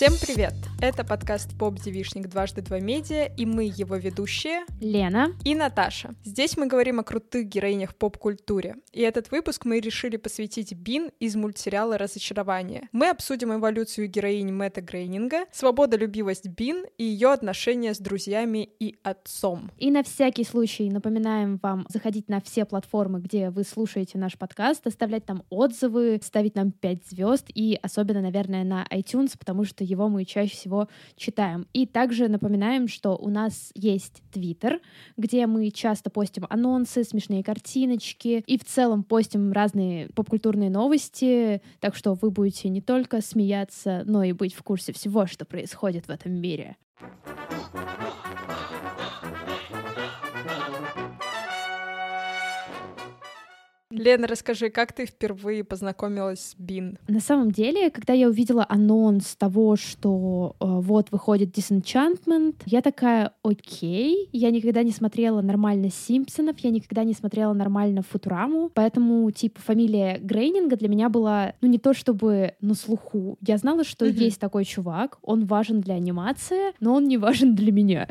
Всем привет! Это подкаст «Поп-девишник дважды два медиа», и мы его ведущие Лена и Наташа. Здесь мы говорим о крутых героинях поп-культуре, и этот выпуск мы решили посвятить Бин из мультсериала «Разочарование». Мы обсудим эволюцию героинь Мэтта Грейнинга, свободолюбивость Бин и ее отношения с друзьями и отцом. И на всякий случай напоминаем вам заходить на все платформы, где вы слушаете наш подкаст, оставлять там отзывы, ставить нам 5 звезд и особенно, наверное, на iTunes, потому что его мы чаще всего читаем. И также напоминаем, что у нас есть Твиттер, где мы часто постим анонсы, смешные картиночки и в целом постим разные попкультурные новости, так что вы будете не только смеяться, но и быть в курсе всего, что происходит в этом мире. Лена, расскажи, как ты впервые познакомилась с Бин? На самом деле, когда я увидела анонс того, что э, вот выходит Disenchantment, я такая, окей, я никогда не смотрела нормально Симпсонов, я никогда не смотрела нормально Футураму, поэтому, типа, фамилия Грейнинга для меня была, ну, не то чтобы на слуху. Я знала, что mm-hmm. есть такой чувак, он важен для анимации, но он не важен для меня.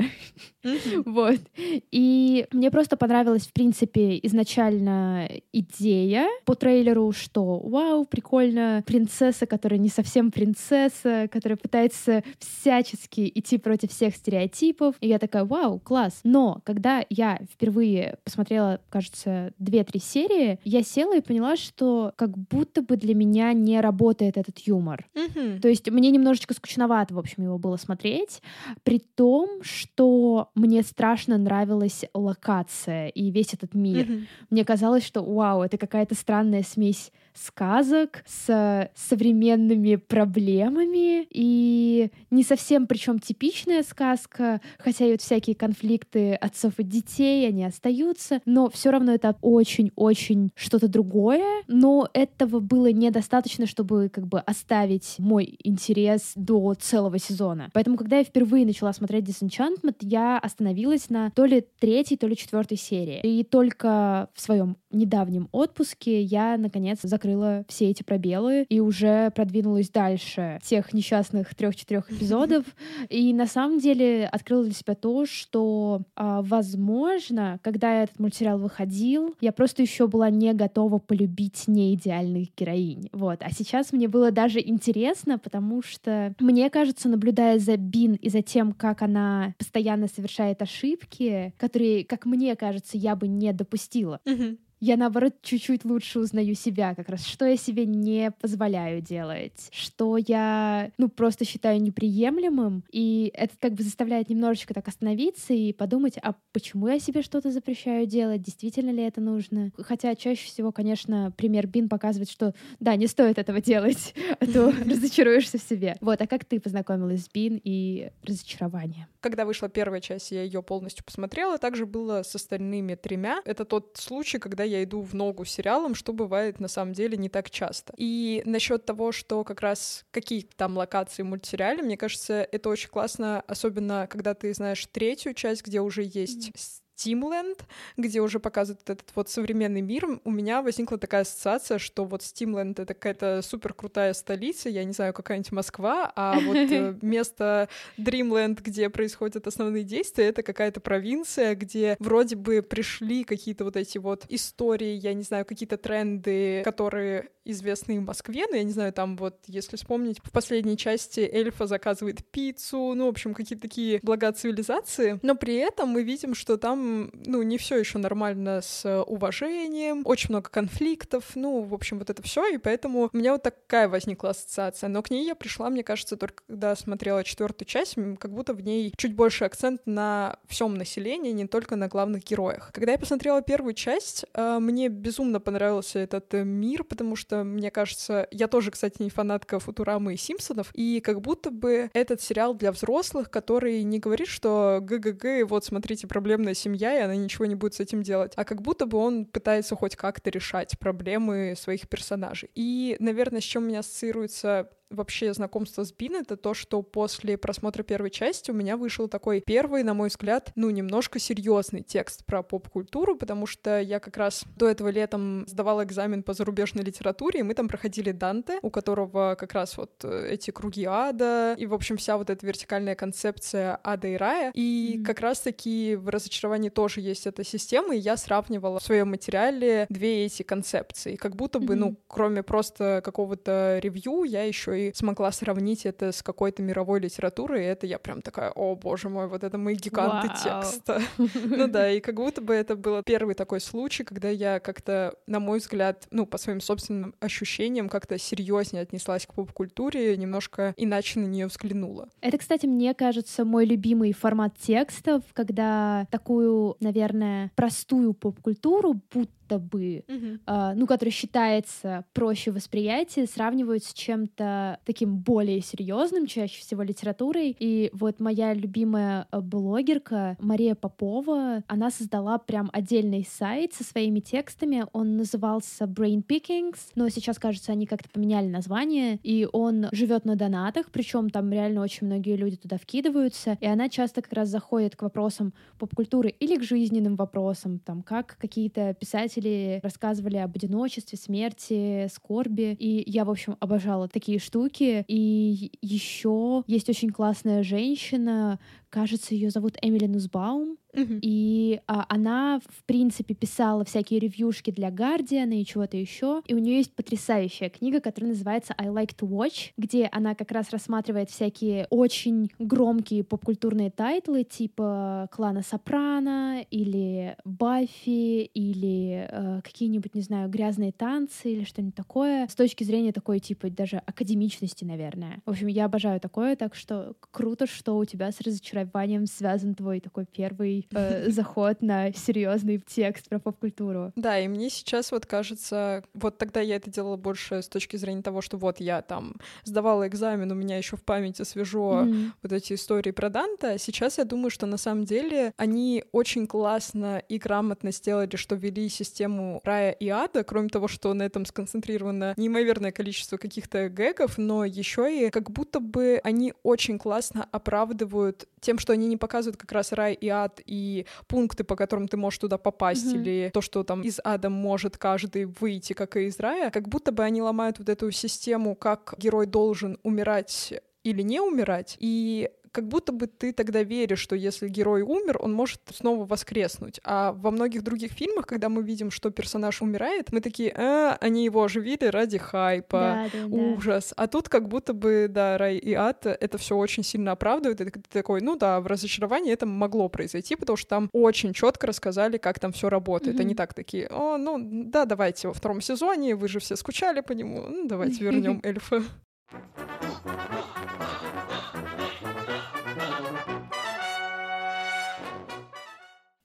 Mm-hmm. вот. И мне просто понравилась, в принципе, изначально идея идея по трейлеру, что вау, прикольно, принцесса, которая не совсем принцесса, которая пытается всячески идти против всех стереотипов. И я такая, вау, класс. Но когда я впервые посмотрела, кажется, две-три серии, я села и поняла, что как будто бы для меня не работает этот юмор. Mm-hmm. То есть мне немножечко скучновато, в общем, его было смотреть, при том, что мне страшно нравилась локация и весь этот мир. Mm-hmm. Мне казалось, что вау, это какая-то странная смесь сказок с современными проблемами и не совсем причем типичная сказка, хотя и вот всякие конфликты отцов и детей, они остаются, но все равно это очень-очень что-то другое, но этого было недостаточно, чтобы как бы оставить мой интерес до целого сезона. Поэтому, когда я впервые начала смотреть Disenchantment, я остановилась на то ли третьей, то ли четвертой серии. И только в своем недавнем отпуске я, наконец, закрыла все эти пробелы и уже продвинулась дальше тех несчастных трех-четырех эпизодов. И на самом деле открыла для себя то, что, а, возможно, когда этот мультсериал выходил, я просто еще была не готова полюбить неидеальных героинь. Вот. А сейчас мне было даже интересно, потому что, мне кажется, наблюдая за Бин и за тем, как она постоянно совершает ошибки, которые, как мне кажется, я бы не допустила. Mm-hmm я, наоборот, чуть-чуть лучше узнаю себя как раз, что я себе не позволяю делать, что я, ну, просто считаю неприемлемым, и это как бы заставляет немножечко так остановиться и подумать, а почему я себе что-то запрещаю делать, действительно ли это нужно? Хотя чаще всего, конечно, пример Бин показывает, что да, не стоит этого делать, а то разочаруешься в себе. Вот, а как ты познакомилась с Бин и разочарование? Когда вышла первая часть, я ее полностью посмотрела, также было с остальными тремя. Это тот случай, когда я иду в ногу сериалом, что бывает на самом деле не так часто. И насчет того, что как раз какие там локации в мультсериале, мне кажется, это очень классно, особенно когда ты знаешь третью часть, где уже есть Steamland, где уже показывают этот вот современный мир, у меня возникла такая ассоциация, что вот Steamland — это какая-то супер крутая столица, я не знаю, какая-нибудь Москва, а вот э, место Dreamland, где происходят основные действия, это какая-то провинция, где вроде бы пришли какие-то вот эти вот истории, я не знаю, какие-то тренды, которые известны в Москве, но я не знаю, там вот, если вспомнить, в последней части эльфа заказывает пиццу, ну, в общем, какие-то такие блага цивилизации, но при этом мы видим, что там, ну, не все еще нормально с уважением, очень много конфликтов, ну, в общем, вот это все, и поэтому у меня вот такая возникла ассоциация, но к ней я пришла, мне кажется, только когда смотрела четвертую часть, как будто в ней чуть больше акцент на всем населении, не только на главных героях. Когда я посмотрела первую часть, э, мне безумно понравился этот э, мир, потому что мне кажется, я тоже, кстати, не фанатка Футурамы и Симпсонов, и как будто бы этот сериал для взрослых, который не говорит, что ГГГ, вот смотрите, проблемная семья, и она ничего не будет с этим делать, а как будто бы он пытается хоть как-то решать проблемы своих персонажей. И, наверное, с чем у меня ассоциируется вообще знакомство с Бин, это то, что после просмотра первой части у меня вышел такой первый, на мой взгляд, ну, немножко серьезный текст про поп-культуру, потому что я как раз до этого летом сдавала экзамен по зарубежной литературе, и мы там проходили Данте, у которого как раз вот э, эти круги ада, и, в общем, вся вот эта вертикальная концепция ада и рая. И mm-hmm. как раз-таки в разочаровании тоже есть эта система, и я сравнивала в своем материале две эти концепции. Как будто бы, mm-hmm. ну, кроме просто какого-то ревью, я еще и смогла сравнить это с какой-то мировой литературой, и это я прям такая, о, боже мой, вот это мы гиганты wow. текста. ну да, и как будто бы это был первый такой случай, когда я как-то, на мой взгляд, ну, по своим собственным ощущениям, как-то серьезнее отнеслась к поп-культуре, немножко иначе на нее взглянула. Это, кстати, мне кажется, мой любимый формат текстов, когда такую, наверное, простую поп-культуру, будто будто бы, mm-hmm. э, ну, который считается проще восприятия, сравнивают с чем-то таким более серьезным, чаще всего литературой. И вот моя любимая э, блогерка Мария Попова, она создала прям отдельный сайт со своими текстами. Он назывался Brain Pickings, но сейчас, кажется, они как-то поменяли название, и он живет на донатах, причем там реально очень многие люди туда вкидываются, и она часто как раз заходит к вопросам поп-культуры или к жизненным вопросам, там, как какие-то писатели писатели рассказывали об одиночестве, смерти, скорби. И я, в общем, обожала такие штуки. И еще есть очень классная женщина, кажется, ее зовут Эмили Нусбаум, uh-huh. и а, она, в принципе, писала всякие ревьюшки для Guardian и чего-то еще, и у нее есть потрясающая книга, которая называется I Like to Watch, где она как раз рассматривает всякие очень громкие попкультурные тайтлы, типа Клана Сопрано, или Баффи, или э, какие-нибудь, не знаю, грязные танцы, или что-нибудь такое, с точки зрения такой, типа, даже академичности, наверное. В общем, я обожаю такое, так что круто, что у тебя с разочарованием разочарованием связан твой такой первый э, заход на серьезный текст про поп-культуру. Да, и мне сейчас вот кажется, вот тогда я это делала больше с точки зрения того, что вот я там сдавала экзамен, у меня еще в памяти свежо mm-hmm. вот эти истории про Данта. Сейчас я думаю, что на самом деле они очень классно и грамотно сделали, что ввели систему рая и ада, кроме того, что на этом сконцентрировано неимоверное количество каких-то гэгов, но еще и как будто бы они очень классно оправдывают тем, что они не показывают как раз рай и ад и пункты, по которым ты можешь туда попасть, mm-hmm. или то, что там из ада может каждый выйти, как и из рая, как будто бы они ломают вот эту систему, как герой должен умирать или не умирать, и как будто бы ты тогда веришь, что если герой умер, он может снова воскреснуть. А во многих других фильмах, когда мы видим, что персонаж умирает, мы такие, а, они его оживили ради хайпа, да, да, ужас. Да. А тут как будто бы, да, рай и ад это все очень сильно оправдывает. И ты такой, ну да, в разочаровании это могло произойти, потому что там очень четко рассказали, как там все работает. Mm-hmm. Они так такие, о, ну да, давайте во втором сезоне, вы же все скучали по нему, ну давайте вернем эльфа.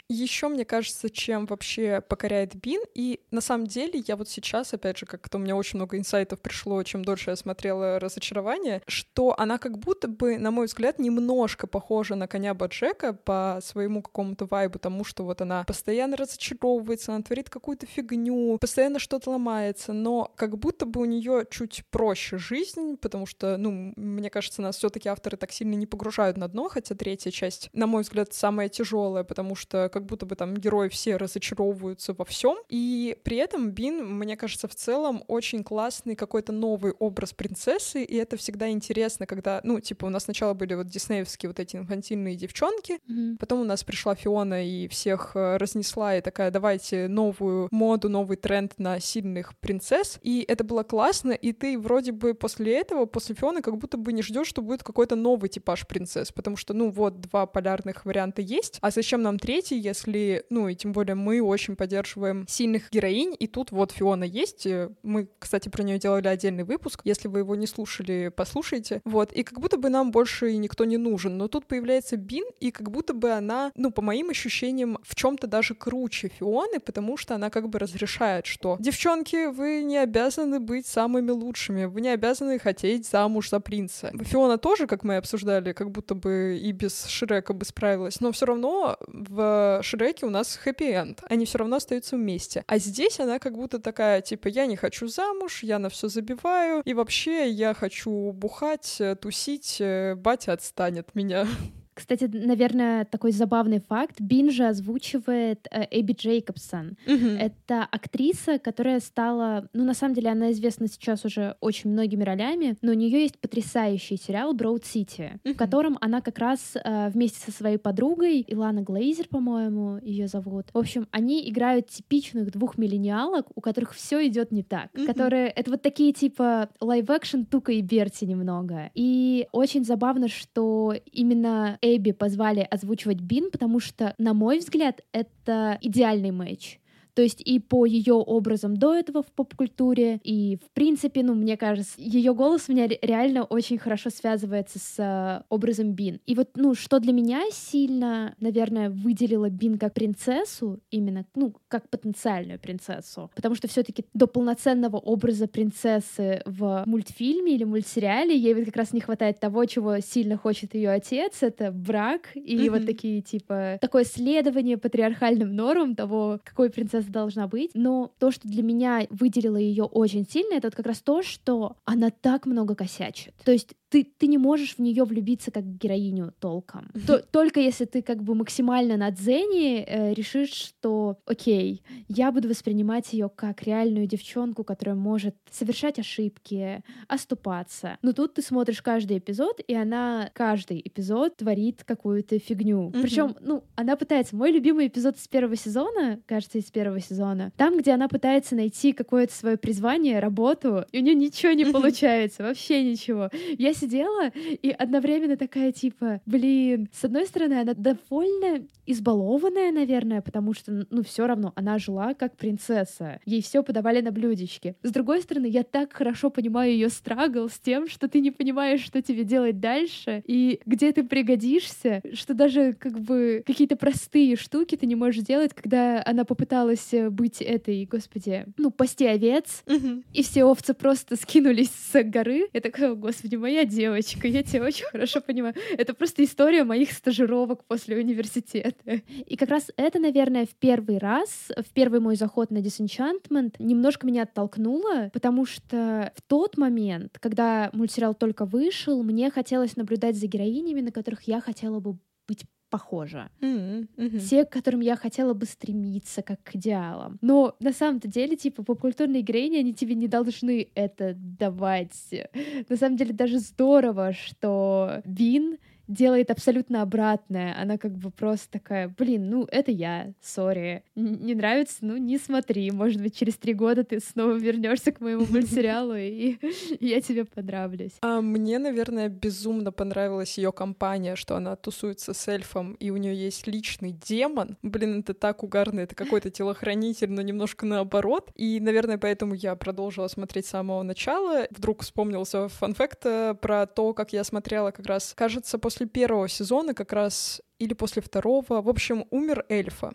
Еще, мне кажется, чем вообще покоряет Бин. И на самом деле я вот сейчас, опять же, как-то у меня очень много инсайтов пришло, чем дольше я смотрела «Разочарование», что она как будто бы, на мой взгляд, немножко похожа на коня Баджека по своему какому-то вайбу, тому, что вот она постоянно разочаровывается, она творит какую-то фигню, постоянно что-то ломается, но как будто бы у нее чуть проще жизнь, потому что, ну, мне кажется, нас все таки авторы так сильно не погружают на дно, хотя третья часть, на мой взгляд, самая тяжелая, потому что как будто бы там герои все разочаровываются во всем. И при этом Бин, мне кажется, в целом очень классный какой-то новый образ принцессы, и это всегда интересно, когда, ну, типа, у нас сначала были вот диснеевские вот эти инфантильные девчонки, mm-hmm. потом у нас пришла Фиона и всех э, разнесла, и такая, давайте новую моду, новый тренд на сильных принцесс, и это было классно, и ты вроде бы после этого, после Фионы, как будто бы не ждешь, что будет какой-то новый типаж принцесс, потому что, ну, вот два полярных варианта есть, а зачем нам третий, если, ну, и тем более мы очень поддерживаем сильных героинь, и тут вот Фиона есть, э, мы, кстати, про нее делали отдельный выпуск, если вы его не слушали, послушайте, вот, и как будто бы нам больше никто не нужен, но тут появляется Бин, и как будто бы она, ну, по моим ощущениям, в чем-то даже круче Фионы, потому что она как бы разрешает, что девчонки, вы не обязаны быть самыми лучшими, вы не обязаны хотеть замуж за принца. Фиона тоже, как мы обсуждали, как будто бы и без Шрека бы справилась, но все равно в Шреке у нас хэппи-энд. Они все равно остаются вместе. А здесь она как будто такая, типа, я не хочу замуж, я на все забиваю, и вообще я хочу бухать, э, тусить, э, батя отстанет меня. Кстати, наверное, такой забавный факт. Бинжа озвучивает э, Эбби Джейкобсон. Мгм. Это актриса, которая стала... Ну, на самом деле, она известна сейчас уже очень многими ролями, но у нее есть потрясающий сериал «Броуд Сити», Мгм. в котором она как раз э, вместе со своей подругой, Илана Глейзер, по-моему, ее зовут. В общем, они играют типичных двух миллениалок, у которых все идет не так. Мгм. Которые... Это вот такие типа live-action Тука и Берти немного. И очень забавно, что именно Эбби позвали озвучивать Бин, потому что, на мой взгляд, это идеальный матч. То есть и по ее образом до этого в поп-культуре, и в принципе, ну, мне кажется, ее голос у меня ре- реально очень хорошо связывается с э, образом Бин. И вот, ну, что для меня сильно, наверное, выделило Бин как принцессу, именно, ну, как потенциальную принцессу, потому что все-таки до полноценного образа принцессы в мультфильме или мультсериале ей вот как раз не хватает того, чего сильно хочет ее отец, это брак и Мгм. вот такие типа такое следование патриархальным нормам того, какой принцесса должна быть. Но то, что для меня выделило ее очень сильно, это вот как раз то, что она так много косячит. То есть ты, ты не можешь в нее влюбиться как в героиню толком. То- только если ты как бы максимально на дзене э, решишь, что окей, я буду воспринимать ее как реальную девчонку, которая может совершать ошибки, оступаться. Но тут ты смотришь каждый эпизод, и она каждый эпизод творит какую-то фигню. Мгм. Причем, ну, она пытается. Мой любимый эпизод с первого сезона, кажется, из первого сезона, там, где она пытается найти какое-то свое призвание, работу, и у нее ничего не получается, вообще ничего. Я сидела и одновременно такая типа, блин, с одной стороны, она довольно избалованная, наверное, потому что, ну, все равно она жила как принцесса. Ей все подавали на блюдечке. С другой стороны, я так хорошо понимаю ее страгл с тем, что ты не понимаешь, что тебе делать дальше и где ты пригодишься, что даже как бы какие-то простые штуки ты не можешь делать, когда она попыталась э, быть этой, господи, ну, пасти овец, Мгм. и все овцы просто скинулись с горы. Я такая, «О, господи, моя девочка, я тебя очень хорошо понимаю. Это просто история моих стажировок после университета. И как раз это, наверное, в первый раз, в первый мой заход на Disenchantment немножко меня оттолкнуло, потому что в тот момент, когда мультсериал только вышел, мне хотелось наблюдать за героинями, на которых я хотела бы быть похожа. Мгм. Мгм. Те, к которым я хотела бы стремиться, как к идеалам. Но на самом-то деле, типа, попкультурные героини, они тебе не должны это давать. На самом деле даже здорово, что Бин делает абсолютно обратное. Она как бы просто такая, блин, ну это я, сори. Не нравится, ну не смотри. Может быть, через три года ты снова вернешься к моему мультсериалу, и я тебе понравлюсь. А мне, наверное, безумно понравилась ее компания, что она тусуется с эльфом, и у нее есть личный демон. Блин, это так угарно, это какой-то телохранитель, но немножко наоборот. И, наверное, поэтому я продолжила смотреть с самого начала. Вдруг вспомнился фанфакт э, про то, как я смотрела как раз, кажется, после первого сезона, как раз или после второго. В общем, умер эльфа.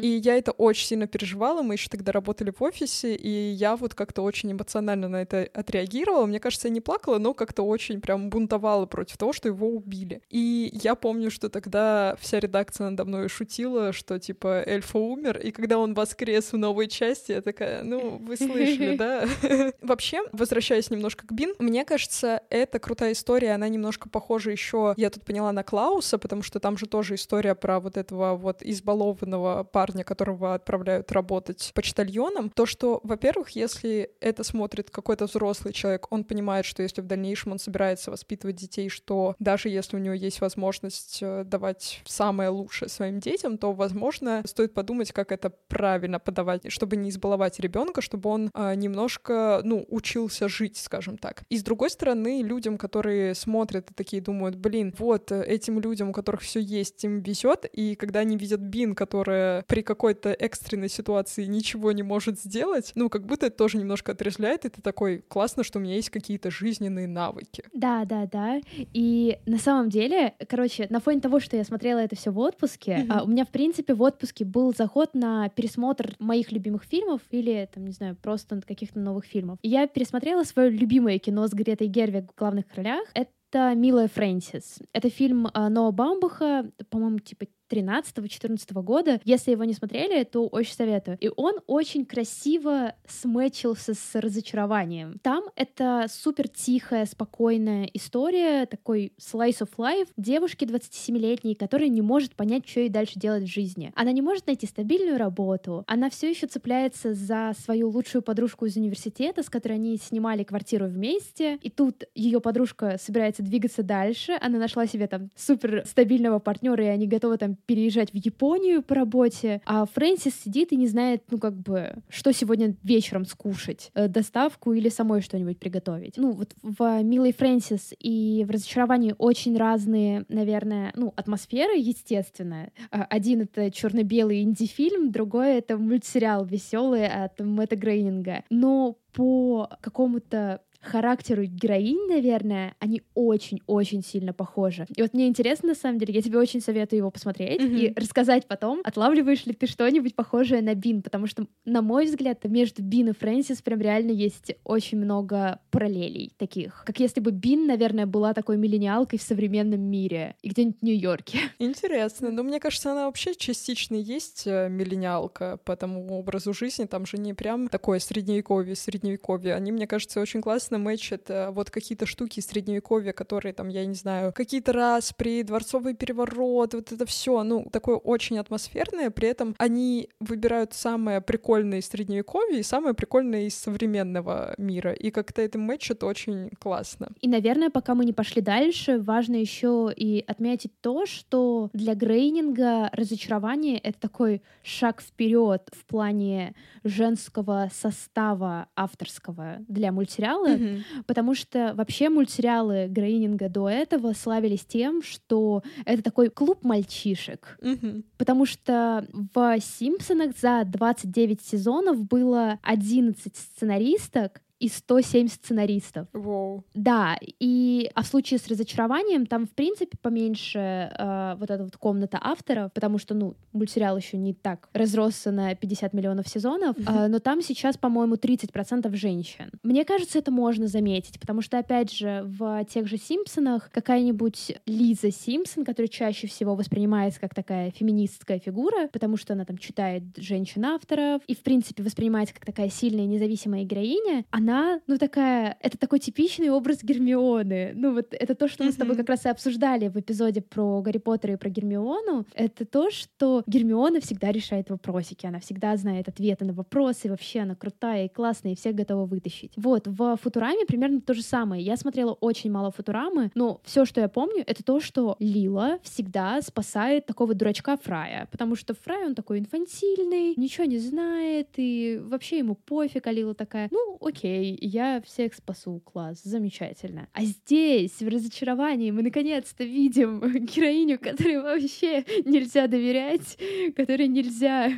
И я это очень сильно переживала. Мы еще тогда работали в офисе, и я вот как-то очень эмоционально на это отреагировала. Мне кажется, я не плакала, но как-то очень прям бунтовала против того, что его убили. И я помню, что тогда вся редакция надо мной шутила, что типа эльфа умер, и когда он воскрес в новой части, я такая, ну, вы слышали, да? Вообще, возвращаясь немножко к Бин, мне кажется, это крутая история, она немножко похожа еще, я тут поняла, на Клауса, потому что там же тоже история про вот этого вот избалованного парня, которого отправляют работать почтальоном, то, что, во-первых, если это смотрит какой-то взрослый человек, он понимает, что если в дальнейшем он собирается воспитывать детей, что даже если у него есть возможность э, давать самое лучшее своим детям, то, возможно, стоит подумать, как это правильно подавать, чтобы не избаловать ребенка, чтобы он э, немножко, ну, учился жить, скажем так. И с другой стороны, людям, которые смотрят и такие думают, блин, вот этим людям, у которых все есть, им везет, и когда они видят Бин, которая при какой-то экстренной ситуации ничего не может сделать, ну, как будто это тоже немножко отрезвляет, и ты такой, классно, что у меня есть какие-то жизненные навыки. Да, да, да. И на самом деле, короче, на фоне того, что я смотрела это все в отпуске, а, у меня, в принципе, в отпуске был заход на пересмотр моих любимых фильмов или, там, не знаю, просто каких-то новых фильмов. И я пересмотрела свое любимое кино с Гретой Гервиг в главных ролях. Это «Милая Фрэнсис». Это фильм а, Ноа Бамбаха, по-моему, типа 13-14 года. Если его не смотрели, то очень советую. И он очень красиво смечился с разочарованием. Там это супер тихая, спокойная история, такой slice of life девушки 27-летней, которая не может понять, что ей дальше делать в жизни. Она не может найти стабильную работу, она все еще цепляется за свою лучшую подружку из университета, с которой они снимали квартиру вместе, и тут ее подружка собирается двигаться дальше, она нашла себе там супер стабильного партнера, и они готовы там переезжать в Японию по работе, а Фрэнсис сидит и не знает, ну, как бы, что сегодня вечером скушать, э, доставку или самой что-нибудь приготовить. Ну, вот в «Милой Фрэнсис» и в «Разочаровании» очень разные, наверное, ну, атмосферы, естественно. А, один — это черно белый инди-фильм, другой — это мультсериал веселый от Мэтта Грейнинга. Но по какому-то характеру героинь, наверное, они очень-очень сильно похожи. И вот мне интересно, на самом деле, я тебе очень советую его посмотреть mm-hmm. и рассказать потом, отлавливаешь ли ты что-нибудь похожее на Бин, потому что, на мой взгляд, между Бин и Фрэнсис прям реально есть очень много параллелей таких. Как если бы Бин, наверное, была такой миллениалкой в современном мире и где-нибудь в Нью-Йорке. Интересно. Но мне кажется, она вообще частично есть э, миллениалка по тому образу жизни. Там же не прям такое средневековье, средневековье. Они, мне кажется, очень классно классно мэчат вот какие-то штуки из средневековья, которые там, я не знаю, какие-то раз при дворцовый переворот, вот это все, ну, такое очень атмосферное, при этом они выбирают самое прикольное из средневековья и самое прикольное из современного мира, и как-то это мэчат очень классно. И, наверное, пока мы не пошли дальше, важно еще и отметить то, что для Грейнинга разочарование — это такой шаг вперед в плане женского состава авторского для мультсериала, mm-hmm. Потому что вообще мультсериалы Грейнинга до этого славились тем, что это такой клуб мальчишек, mm-hmm. потому что в «Симпсонах» за 29 сезонов было 11 сценаристок, и 107 сценаристов. Wow. Да, и а в случае с разочарованием там, в принципе, поменьше э, вот эта вот комната авторов, потому что, ну, мультсериал еще не так разросся на 50 миллионов сезонов, э, но там сейчас, по-моему, 30% женщин. Мне кажется, это можно заметить, потому что, опять же, в тех же Симпсонах какая-нибудь Лиза Симпсон, которая чаще всего воспринимается как такая феминистская фигура, потому что она там читает женщин-авторов и, в принципе, воспринимается как такая сильная независимая героиня, она она, ну, такая, это такой типичный образ Гермионы. Ну, вот это то, что мы с тобой как раз и обсуждали в эпизоде про Гарри Поттера и про Гермиону. Это то, что Гермиона всегда решает вопросики, она всегда знает ответы на вопросы, вообще она крутая и классная, и всех готова вытащить. Вот, в Футураме примерно то же самое. Я смотрела очень мало Футурамы, но все, что я помню, это то, что Лила всегда спасает такого дурачка Фрая, потому что Фрай, он такой инфантильный, ничего не знает, и вообще ему пофиг, а Лила такая, ну, окей, окей, я всех спасу, класс, замечательно. А здесь, в разочаровании, мы наконец-то видим героиню, которой вообще нельзя доверять, которой нельзя,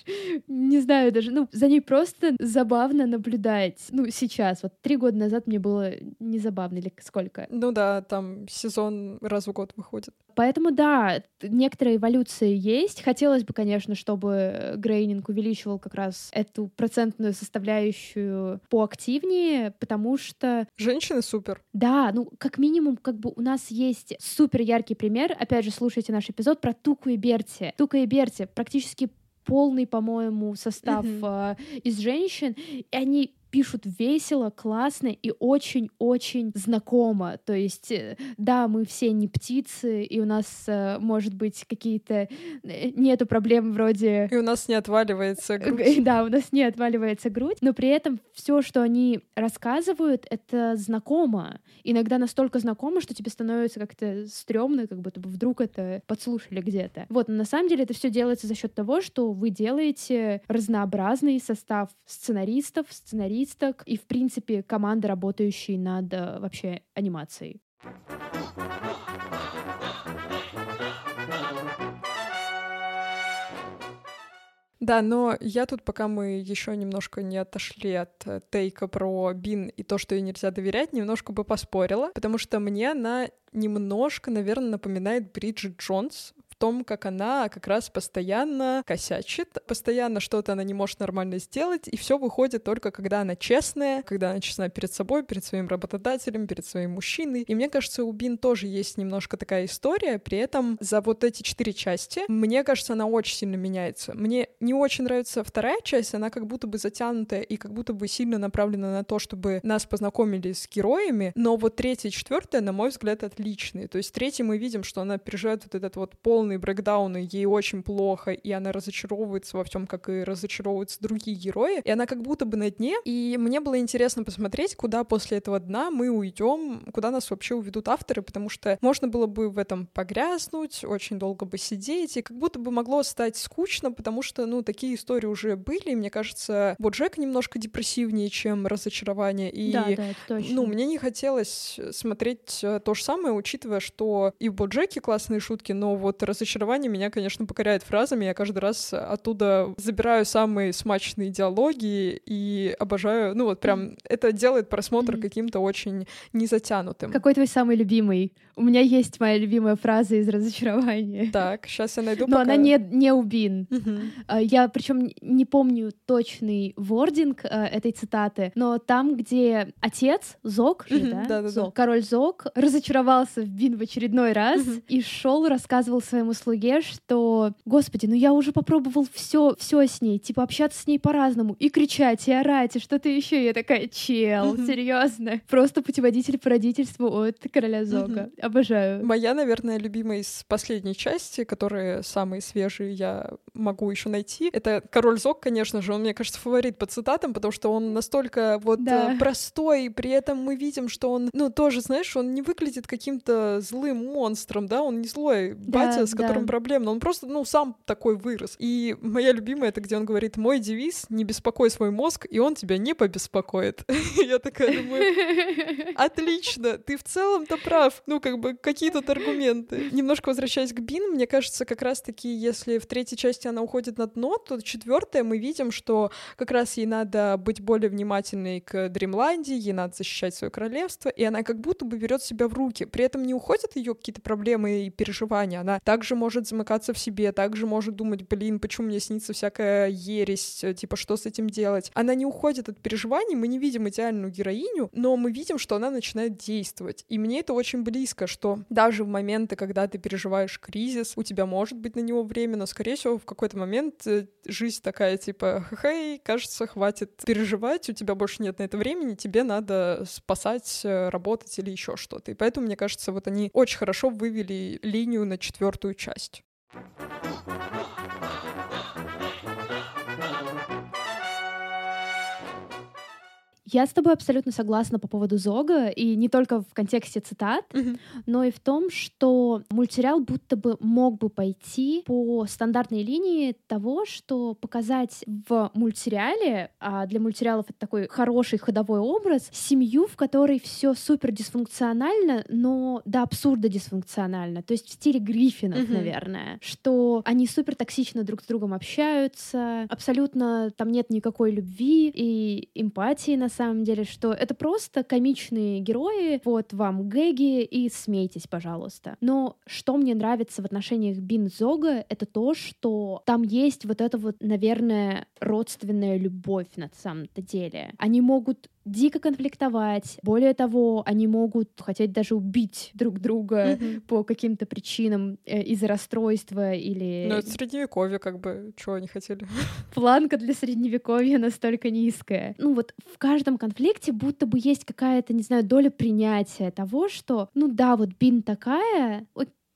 не знаю даже, ну, за ней просто забавно наблюдать. Ну, сейчас, вот три года назад мне было не забавно, или сколько? Ну да, там сезон раз в год выходит. Поэтому, да, некоторые эволюции есть. Хотелось бы, конечно, чтобы Грейнинг увеличивал как раз эту процентную составляющую по активнее, потому что... Женщины супер. Да, ну, как минимум, как бы у нас есть супер яркий пример. Опять же, слушайте наш эпизод про Туку и Берти. Тука и Берти практически полный, по-моему, состав mm-hmm. э, из женщин, и они пишут весело, классно и очень-очень знакомо. То есть, э, да, мы все не птицы, и у нас, э, может быть, какие-то... Э, нету проблем вроде... И у нас не отваливается грудь. Да, у нас не отваливается грудь, но при этом все, что они рассказывают, это знакомо. Иногда настолько знакомо, что тебе становится как-то стрёмно, как будто бы вдруг это подслушали где-то. Вот, но на самом деле это все делается за счет того, что вы делаете разнообразный состав сценаристов, сценаристов, артисток и, в принципе, команды, работающие над э, вообще анимацией. Да, но я тут, пока мы еще немножко не отошли от э, тейка про Бин и то, что ей нельзя доверять, немножко бы поспорила, потому что мне она немножко, наверное, напоминает Бриджит Джонс том, как она как раз постоянно косячит, постоянно что-то она не может нормально сделать, и все выходит только когда она честная, когда она честна перед собой, перед своим работодателем, перед своим мужчиной. И мне кажется, у Бин тоже есть немножко такая история, при этом за вот эти четыре части, мне кажется, она очень сильно меняется. Мне не очень нравится вторая часть, она как будто бы затянутая и как будто бы сильно направлена на то, чтобы нас познакомили с героями, но вот третья и четвертая, на мой взгляд, отличные. То есть третья мы видим, что она переживает вот этот вот полный брейкдаун, и ей очень плохо, и она разочаровывается во всем, как и разочаровываются другие герои, и она как будто бы на дне, и мне было интересно посмотреть, куда после этого дна мы уйдем, куда нас вообще уведут авторы, потому что можно было бы в этом погрязнуть, очень долго бы сидеть, и как будто бы могло стать скучно, потому что, ну, такие истории уже были, и мне кажется, Боджек немножко депрессивнее, чем разочарование, и, да, да, точно. ну, мне не хотелось смотреть э, то же самое, учитывая, что и в Боджеке классные шутки, но вот разочарование меня, конечно, покоряет фразами, я каждый раз оттуда забираю самые смачные диалоги и обожаю, ну, вот прям это делает просмотр mm-hmm. каким-то очень незатянутым. Какой твой самый любимый? У меня есть моя любимая фраза из разочарования. Так, сейчас я найду. Но пока... она не, не убин. Угу. Я причем не помню точный вординг э, этой цитаты, но там, где отец, Зок же, угу, да? Да, да, Зок, король Зок, разочаровался в Бин в очередной раз угу. и шел, рассказывал своему слуге, что, господи, ну я уже попробовал все, все с ней, типа общаться с ней по-разному, и кричать, и орать, и что-то еще. Я такая, чел, угу. серьезно. Просто путеводитель по родительству от короля. Угу. Обожаю. Моя, наверное, любимая из последней части, которые самые свежие я могу еще найти, это Король Зок, конечно же, он, мне кажется, фаворит по цитатам, потому что он настолько вот да. Э, простой, при этом мы видим, что он, ну, тоже, знаешь, он не выглядит каким-то злым монстром, да, он не злой батя, да, с которым да. проблемно, он просто, ну, сам такой вырос. И моя любимая, это где он говорит, мой девиз — не беспокой свой мозг, и он тебя не побеспокоит. Я такая думаю, отлично, ты в целом-то прав. Ну, как бы, какие тут аргументы? Немножко возвращаясь к Бин, мне кажется, как раз-таки, если в третьей части она уходит на дно, то четвертая мы видим, что как раз ей надо быть более внимательной к Дримланде, ей надо защищать свое королевство, и она как будто бы берет себя в руки. При этом не уходят ее какие-то проблемы и переживания. Она также может замыкаться в себе, также может думать, блин, почему мне снится всякая ересь, типа, что с этим делать. Она не уходит от переживаний, мы не видим идеальную героиню, но мы видим, что она начинает действовать. И мне это очень близко, что даже в моменты, когда ты переживаешь кризис, у тебя может быть на него время, но, скорее всего, в какой-то момент э, жизнь такая, типа, хей, кажется, хватит переживать, у тебя больше нет на это времени, тебе надо спасать, э, работать или еще что-то. И поэтому, мне кажется, вот они очень хорошо вывели линию на четвертую часть. Я с тобой абсолютно согласна по поводу Зога, и не только в контексте цитат, mm-hmm. но и в том, что мультсериал будто бы мог бы пойти по стандартной линии того, что показать в мультсериале, а для мультсериалов это такой хороший ходовой образ, семью, в которой все супер дисфункционально, но до абсурда дисфункционально, то есть в стиле Гриффинов, mm-hmm. наверное, что они супер токсично друг с другом общаются, абсолютно там нет никакой любви и эмпатии на самом деле, что это просто комичные герои, вот вам гэги и смейтесь, пожалуйста. Но что мне нравится в отношениях Бин Зога, это то, что там есть вот эта вот, наверное, родственная любовь на самом-то деле. Они могут дико конфликтовать. Более того, они могут хотеть даже убить друг друга mm-hmm. по каким-то причинам э, из-за расстройства или... Ну, это средневековье, как бы, чего они хотели. Планка для средневековья настолько низкая. Ну вот в каждом конфликте будто бы есть какая-то, не знаю, доля принятия того, что, ну да, вот Бин такая,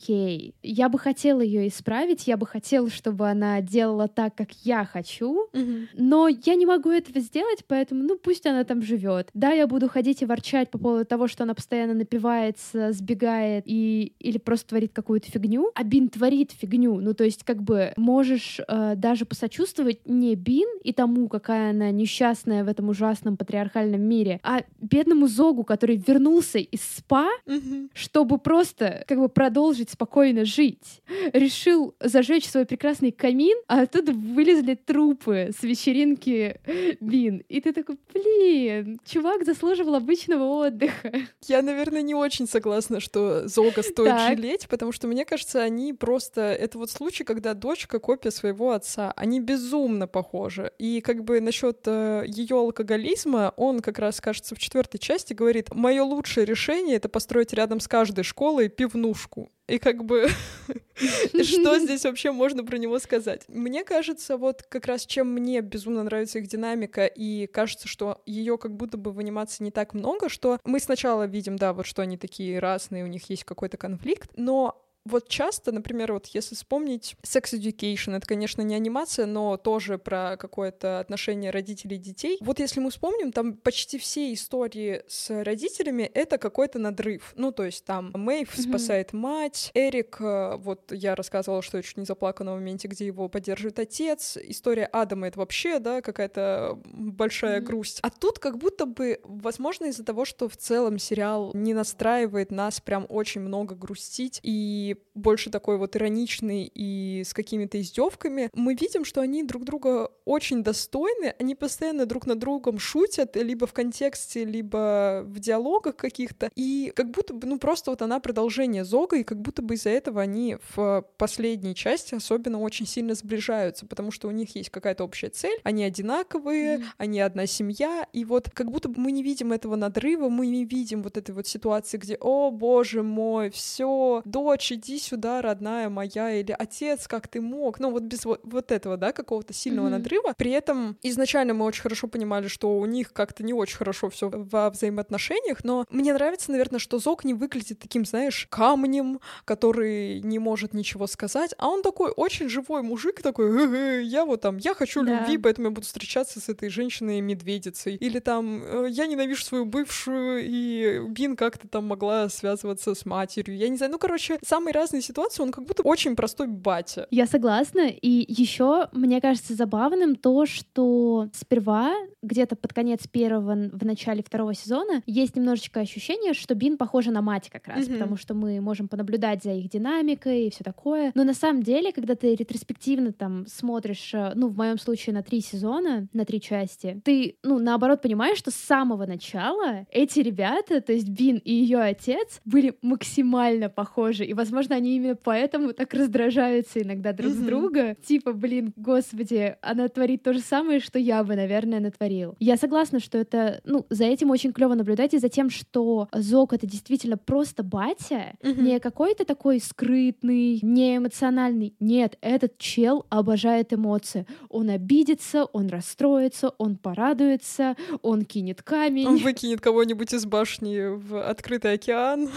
окей, я бы хотела ее исправить, я бы хотела, чтобы она делала так, как я хочу, mm-hmm. но я не могу этого сделать, поэтому, ну, пусть она там живет. Да, я буду ходить и ворчать по поводу того, что она постоянно напивается, сбегает и или просто творит какую-то фигню, а Бин творит фигню, ну, то есть, как бы, можешь э, даже посочувствовать не Бин и тому, какая она несчастная в этом ужасном патриархальном мире, а бедному Зогу, который вернулся из СПА, mm-hmm. чтобы просто, как бы, продолжить хочет спокойно жить. Решил зажечь свой прекрасный камин, а оттуда вылезли трупы с вечеринки Бин. И ты такой, блин, чувак заслуживал обычного отдыха. Я, наверное, не очень согласна, что Зога стоит так. жалеть, потому что, мне кажется, они просто... Это вот случай, когда дочка копия своего отца. Они безумно похожи. И как бы насчет э, ее алкоголизма, он как раз, кажется, в четвертой части говорит, мое лучшее решение — это построить рядом с каждой школой пивнушку. И как бы что здесь вообще можно про него сказать? Мне кажется, вот как раз чем мне безумно нравится их динамика, и кажется, что ее как будто бы в анимации не так много, что мы сначала видим, да, вот что они такие разные, у них есть какой-то конфликт, но вот часто, например, вот если вспомнить Sex Education, это, конечно, не анимация, но тоже про какое-то отношение родителей и детей. Вот если мы вспомним, там почти все истории с родителями — это какой-то надрыв. Ну, то есть там Мэйв mm-hmm. спасает мать, Эрик, э, вот я рассказывала, что чуть не заплакал на моменте, где его поддерживает отец. История Адама — это вообще, да, какая-то большая mm-hmm. грусть. А тут как будто бы, возможно, из-за того, что в целом сериал не настраивает нас прям очень много грустить и больше такой вот ироничный и с какими-то издевками, мы видим, что они друг друга очень достойны, они постоянно друг над другом шутят, либо в контексте, либо в диалогах каких-то, и как будто бы, ну, просто вот она продолжение Зога, и как будто бы из-за этого они в последней части особенно очень сильно сближаются, потому что у них есть какая-то общая цель, они одинаковые, mm. они одна семья, и вот как будто бы мы не видим этого надрыва, мы не видим вот этой вот ситуации, где, о, боже мой, все, дочь, иди сюда, родная моя, или отец, как ты мог, ну вот без вот, вот этого, да, какого-то сильного mm-hmm. надрыва. При этом изначально мы очень хорошо понимали, что у них как-то не очень хорошо все во взаимоотношениях, но мне нравится, наверное, что Зок не выглядит таким, знаешь, камнем, который не может ничего сказать, а он такой очень живой мужик, такой, я вот там, я хочу да. любви, поэтому я буду встречаться с этой женщиной-медведицей, или там, «Э, я ненавижу свою бывшую, и Бин как-то там могла связываться с матерью, я не знаю, ну, короче, самый самые разные ситуации, он как будто очень простой батя. Я согласна. И еще мне кажется забавным то, что сперва, где-то под конец первого, в начале второго сезона, есть немножечко ощущение, что Бин похожа на мать как раз, mm-hmm. потому что мы можем понаблюдать за их динамикой и все такое. Но на самом деле, когда ты ретроспективно там смотришь, э, ну, в моем случае на три сезона, на три части, ты, ну, наоборот, понимаешь, что с самого начала эти ребята, то есть Бин и ее отец, были максимально похожи. И, возможно, возможно, они именно поэтому так раздражаются иногда друг mm-hmm. с друга. Типа, блин, господи, она творит то же самое, что я бы, наверное, натворил. Я согласна, что это, ну, за этим очень клево наблюдать, и за тем, что Зок — это действительно просто батя, mm-hmm. не какой-то такой скрытный, не эмоциональный. Нет, этот чел обожает эмоции. Он обидится, он расстроится, он порадуется, он кинет камень. Он выкинет кого-нибудь из башни в открытый океан.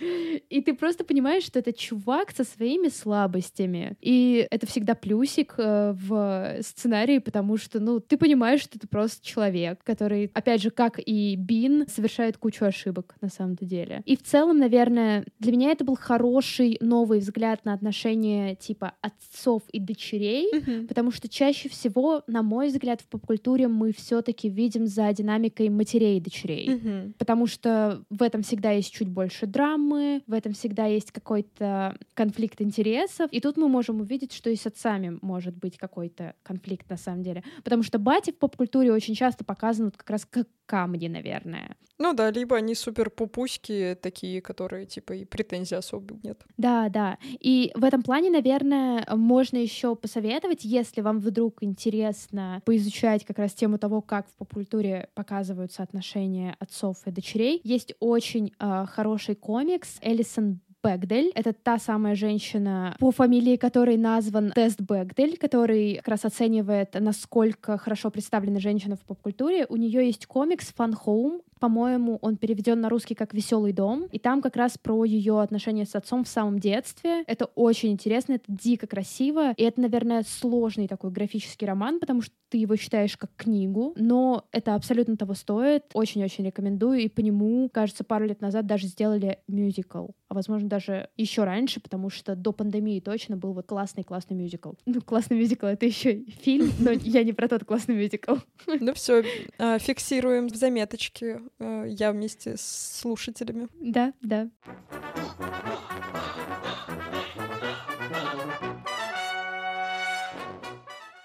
И ты просто понимаешь, что это чувак со своими слабостями. И это всегда плюсик э, в сценарии, потому что, ну, ты понимаешь, что ты просто человек, который, опять же, как и Бин, совершает кучу ошибок на самом-то деле. И в целом, наверное, для меня это был хороший новый взгляд на отношения типа отцов и дочерей, mm-hmm. потому что чаще всего, на мой взгляд, в поп-культуре мы все-таки видим за динамикой матерей и дочерей, mm-hmm. потому что в этом всегда есть чуть больше драм, драмы, в этом всегда есть какой-то конфликт интересов. И тут мы можем увидеть, что и с отцами может быть какой-то конфликт на самом деле. Потому что бати в поп-культуре очень часто показаны как раз как камни, наверное. Ну да, либо они супер пупуськи такие, которые типа и претензий особо нет. Да, да. И в этом плане, наверное, можно еще посоветовать, если вам вдруг интересно поизучать как раз тему того, как в поп-культуре показываются отношения отцов и дочерей. Есть очень э, хороший комикс Элисон Бэгдель. Это та самая женщина, по фамилии которой назван тест Бэгдель, который как раз оценивает, насколько хорошо представлена женщина в поп-культуре. У нее есть комикс Fun Home, по-моему, он переведен на русский как «Веселый дом», и там как раз про ее отношения с отцом в самом детстве. Это очень интересно, это дико красиво, и это, наверное, сложный такой графический роман, потому что ты его читаешь как книгу, но это абсолютно того стоит. Очень-очень рекомендую, и по нему, кажется, пару лет назад даже сделали мюзикл, а возможно даже еще раньше, потому что до пандемии точно был вот классный-классный мюзикл. Ну, классный мюзикл — это еще фильм, но я не про тот классный мюзикл. Ну все, а, фиксируем в заметочке я вместе с слушателями. Да, да.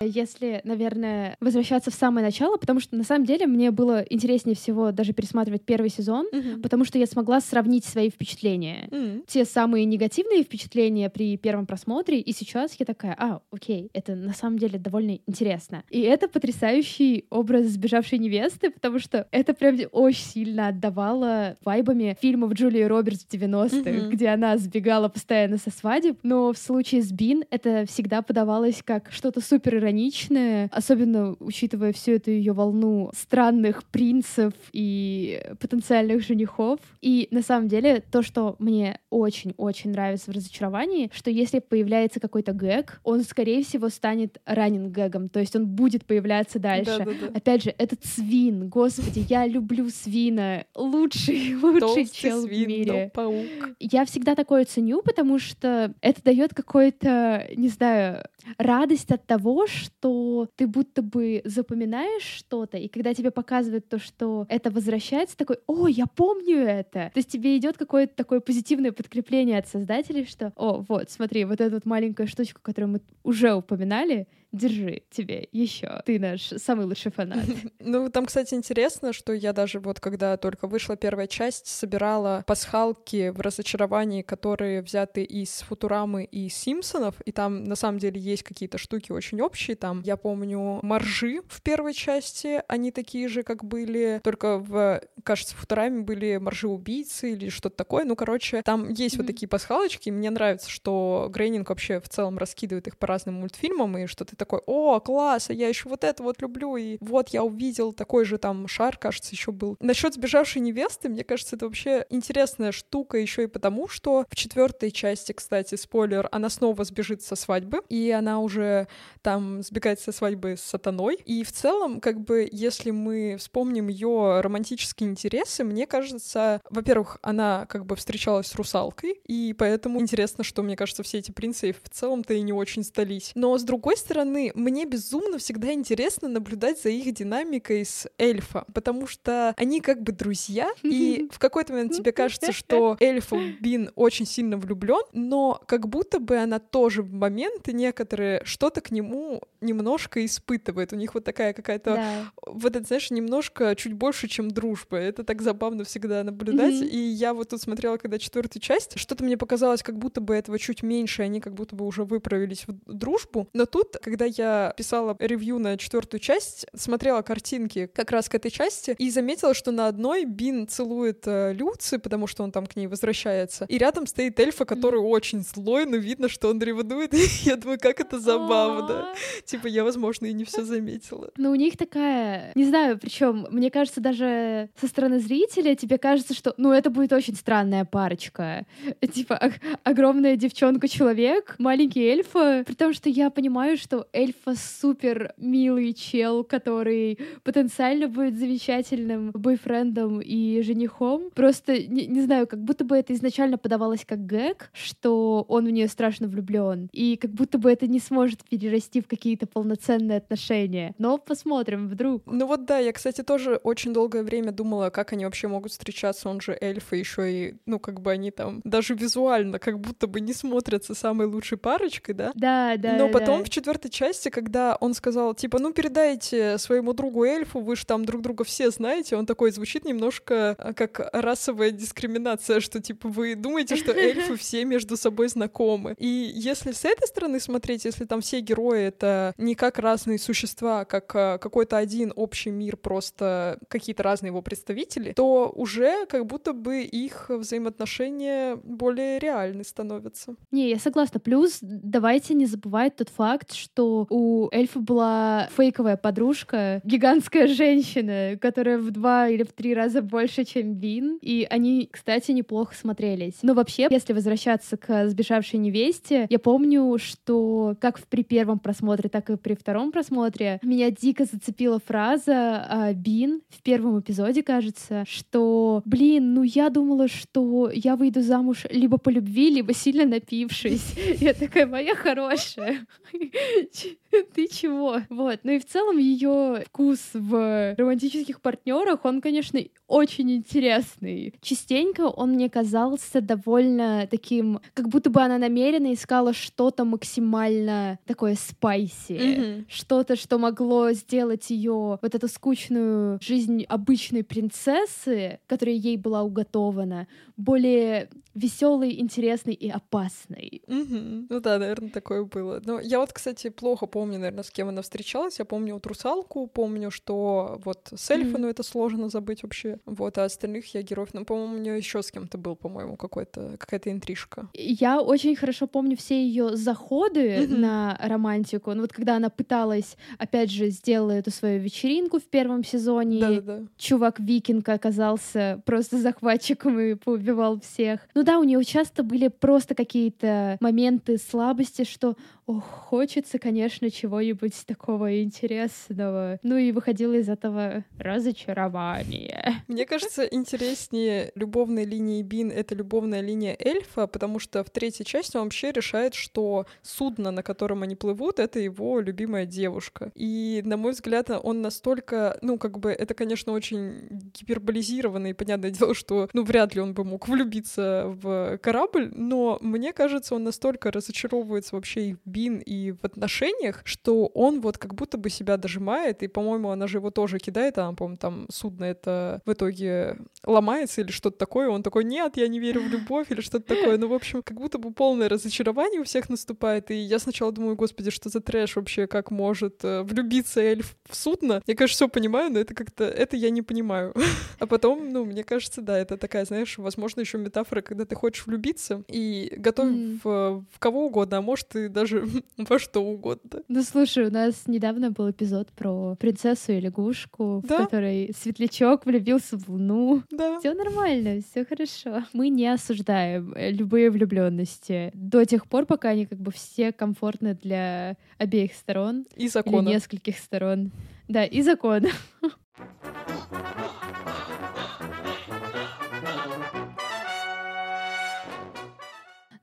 Если, наверное, возвращаться в самое начало, потому что на самом деле мне было интереснее всего даже пересматривать первый сезон, mm-hmm. потому что я смогла сравнить свои впечатления. Mm-hmm. Те самые негативные впечатления при первом просмотре, и сейчас я такая, а, окей, это на самом деле довольно интересно. И это потрясающий образ сбежавшей невесты, потому что это прям очень сильно отдавало вайбами фильмов Джулии Робертс в 90-х, mm-hmm. где она сбегала постоянно со свадеб, но в случае с Бин это всегда подавалось как что-то супер ироничное, особенно учитывая всю эту ее волну странных принцев и потенциальных женихов. И на самом деле то, что мне очень-очень нравится в разочаровании, что если появляется какой-то гэг, он, скорее всего, станет ранен гэгом, то есть он будет появляться дальше. Да, да, да. Опять же, этот свин, господи, я люблю свина, лучший, лучший Толстый чел свин, в мире. Паук. Я всегда такое ценю, потому что это дает какой-то, не знаю, радость от того, что ты будто бы запоминаешь что-то, и когда тебе показывают то, что это возвращается, такой, о, я помню это. То есть тебе идет какое-то такое позитивное подкрепление от создателей, что, о, вот, смотри, вот эту вот маленькую штучку, которую мы уже упоминали, держи тебе еще. Ты наш самый лучший фанат. Ну, там, кстати, интересно, что я даже вот, когда только вышла первая часть, собирала пасхалки в разочаровании, которые взяты из Футурамы и Симпсонов, и там, на самом деле, есть какие-то штуки очень общие. Там, я помню, моржи в первой части, они такие же, как были, только в, кажется, в Футураме были моржи-убийцы или что-то такое. Ну, короче, там есть mm-hmm. вот такие пасхалочки, и мне нравится, что Грейнинг вообще в целом раскидывает их по разным мультфильмам, и что ты такой, о, класс, а я еще вот это вот люблю, и вот я увидел такой же там шар, кажется, еще был. Насчет сбежавшей невесты, мне кажется, это вообще интересная штука еще и потому, что в четвертой части, кстати, спойлер, она снова сбежит со свадьбы, и она уже там сбегает со свадьбы с сатаной. И в целом, как бы, если мы вспомним ее романтические интересы, мне кажется, во-первых, она как бы встречалась с русалкой, и поэтому интересно, что, мне кажется, все эти принцы в целом-то и не очень сдались. Но, с другой стороны, стороны, мне безумно всегда интересно наблюдать за их динамикой с эльфа, потому что они как бы друзья, и в какой-то момент тебе кажется, что эльф Бин очень сильно влюблен, но как будто бы она тоже в моменты некоторые что-то к нему немножко испытывает. У них вот такая какая-то, да. вот это, знаешь, немножко чуть больше, чем дружба. Это так забавно всегда наблюдать. Mm-hmm. И я вот тут смотрела, когда четвертую часть, что-то мне показалось, как будто бы этого чуть меньше, они как будто бы уже выправились в дружбу. Но тут, когда я писала ревью на четвертую часть, смотрела картинки как раз к этой части и заметила, что на одной Бин целует э, Люци, потому что он там к ней возвращается, и рядом стоит эльфа, который mm-hmm. очень злой, но видно, что он ревнует. И я думаю, как это забавно. Типа я, возможно, и не все заметила. Но у них такая, не знаю, причем мне кажется, даже со стороны зрителя тебе кажется, что, ну, это будет очень странная парочка. Типа огромная девчонка-человек, маленький эльф, при том, что я понимаю, что эльфа супер милый чел, который потенциально будет замечательным бойфрендом и женихом. Просто, не, не знаю, как будто бы это изначально подавалось как гэг, что он в нее страшно влюблен, и как будто бы это не сможет перерасти в какие-то полноценные отношения. Но посмотрим, вдруг. Ну вот да, я, кстати, тоже очень долгое время думала, как они вообще могут встречаться, он же эльф, и еще и, ну, как бы они там даже визуально как будто бы не смотрятся самой лучшей парочкой, да? Да, да. Но потом да. в четвертой части, когда он сказал, типа, ну, передайте своему другу эльфу, вы же там друг друга все знаете, он такой звучит немножко а, как расовая дискриминация, что, типа, вы думаете, что эльфы все между собой знакомы. И если с этой стороны смотреть, если там все герои — это не как разные существа, а как а, какой-то один общий мир, просто какие-то разные его представители, то уже как будто бы их взаимоотношения более реальны становятся. Не, я согласна. Плюс давайте не забывать тот факт, что что у эльфа была фейковая подружка, гигантская женщина, которая в два или в три раза больше, чем Вин. И они, кстати, неплохо смотрелись. Но вообще, если возвращаться к сбежавшей невесте, я помню, что как при первом просмотре, так и при втором просмотре меня дико зацепила фраза а, Бин в первом эпизоде, кажется, что, блин, ну я думала, что я выйду замуж либо по любви, либо сильно напившись. Я такая, моя хорошая. Tschüss. Ты чего? Вот. Ну и в целом ее вкус в романтических партнерах, он, конечно, очень интересный. Частенько он мне казался довольно таким, как будто бы она намеренно искала что-то максимально такое спайси, mm-hmm. что-то, что могло сделать ее вот эту скучную жизнь обычной принцессы, которая ей была уготована, более веселой, интересной и опасной. Mm-hmm. Ну да, наверное, такое было. Но я вот, кстати, плохо помню, наверное, с кем она встречалась. Я помню вот русалку, помню, что вот с эльфа, mm-hmm. ну это сложно забыть вообще. Вот, а остальных я героев, ну, по-моему, у нее еще с кем-то был, по-моему, какой-то какая-то интрижка. Я очень хорошо помню все ее заходы mm-hmm. на романтику. Ну вот когда она пыталась, опять же, сделала эту свою вечеринку в первом сезоне. Да-да-да. Чувак Викинг оказался просто захватчиком и поубивал всех. Ну да, у нее часто были просто какие-то моменты слабости, что ох, хочется, конечно, чего-нибудь такого интересного. Ну и выходило из этого разочарование. Мне кажется, интереснее любовной линии Бин — это любовная линия эльфа, потому что в третьей части он вообще решает, что судно, на котором они плывут, это его любимая девушка. И, на мой взгляд, он настолько, ну, как бы, это, конечно, очень гиперболизированно, и понятное дело, что, ну, вряд ли он бы мог влюбиться в корабль, но мне кажется, он настолько разочаровывается вообще и в Бин, и в отношениях, что он вот как будто бы себя дожимает, и, по-моему, она же его тоже кидает, а, по-моему, там судно это в итоге ломается или что-то такое, он такой, нет, я не верю в любовь или что-то такое. Ну, в общем, как будто бы полное разочарование у всех наступает, и я сначала думаю, господи, что за трэш вообще, как может э, влюбиться эльф в судно? Я, конечно, все понимаю, но это как-то, это я не понимаю. а потом, ну, мне кажется, да, это такая, знаешь, возможно, еще метафора, когда ты хочешь влюбиться и готов mm. в, в кого угодно, а может, и даже во что угодно. Ну, слушай, у нас недавно был эпизод про принцессу и лягушку, да? в которой светлячок влюбился в луну. Да. Все нормально, все хорошо. Мы не осуждаем э, любые влюбленности до тех пор, пока они как бы все комфортны для обеих сторон. И закона. Или нескольких сторон. Да, и закона.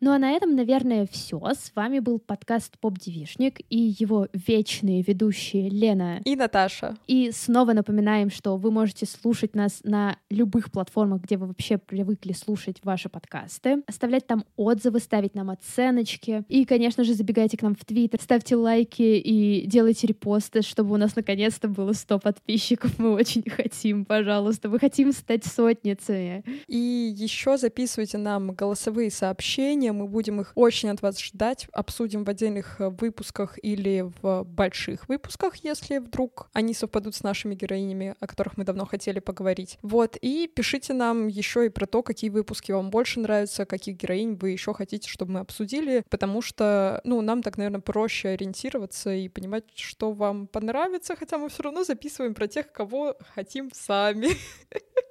Ну а на этом, наверное, все. С вами был подкаст Поп Девишник и его вечные ведущие Лена и Наташа. И снова напоминаем, что вы можете слушать нас на любых платформах, где вы вообще привыкли слушать ваши подкасты, оставлять там отзывы, ставить нам оценочки. И, конечно же, забегайте к нам в Твиттер, ставьте лайки и делайте репосты, чтобы у нас наконец-то было 100 подписчиков. Мы очень хотим, пожалуйста. Мы хотим стать сотницами. И еще записывайте нам голосовые сообщения мы будем их очень от вас ждать. Обсудим в отдельных э, выпусках или в больших выпусках, если вдруг они совпадут с нашими героинями, о которых мы давно хотели поговорить. Вот, и пишите нам еще и про то, какие выпуски вам больше нравятся, каких героинь вы еще хотите, чтобы мы обсудили, потому что, ну, нам так, наверное, проще ориентироваться и понимать, что вам понравится, хотя мы все равно записываем про тех, кого хотим сами.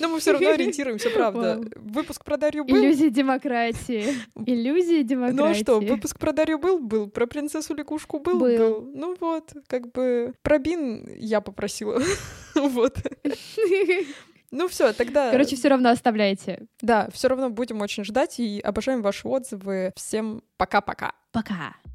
Но мы все равно ориентируемся, правда. Выпуск про Дарью был. Иллюзия демократии. Иллюзия демократии. Ну а что, выпуск про Дарью был? Был. Про принцессу Лягушку был? Был. Ну вот, как бы про Бин я попросила. Вот. Ну все, тогда. Короче, все равно оставляйте. Да, все равно будем очень ждать и обожаем ваши отзывы. Всем пока-пока. Пока. -пока. пока.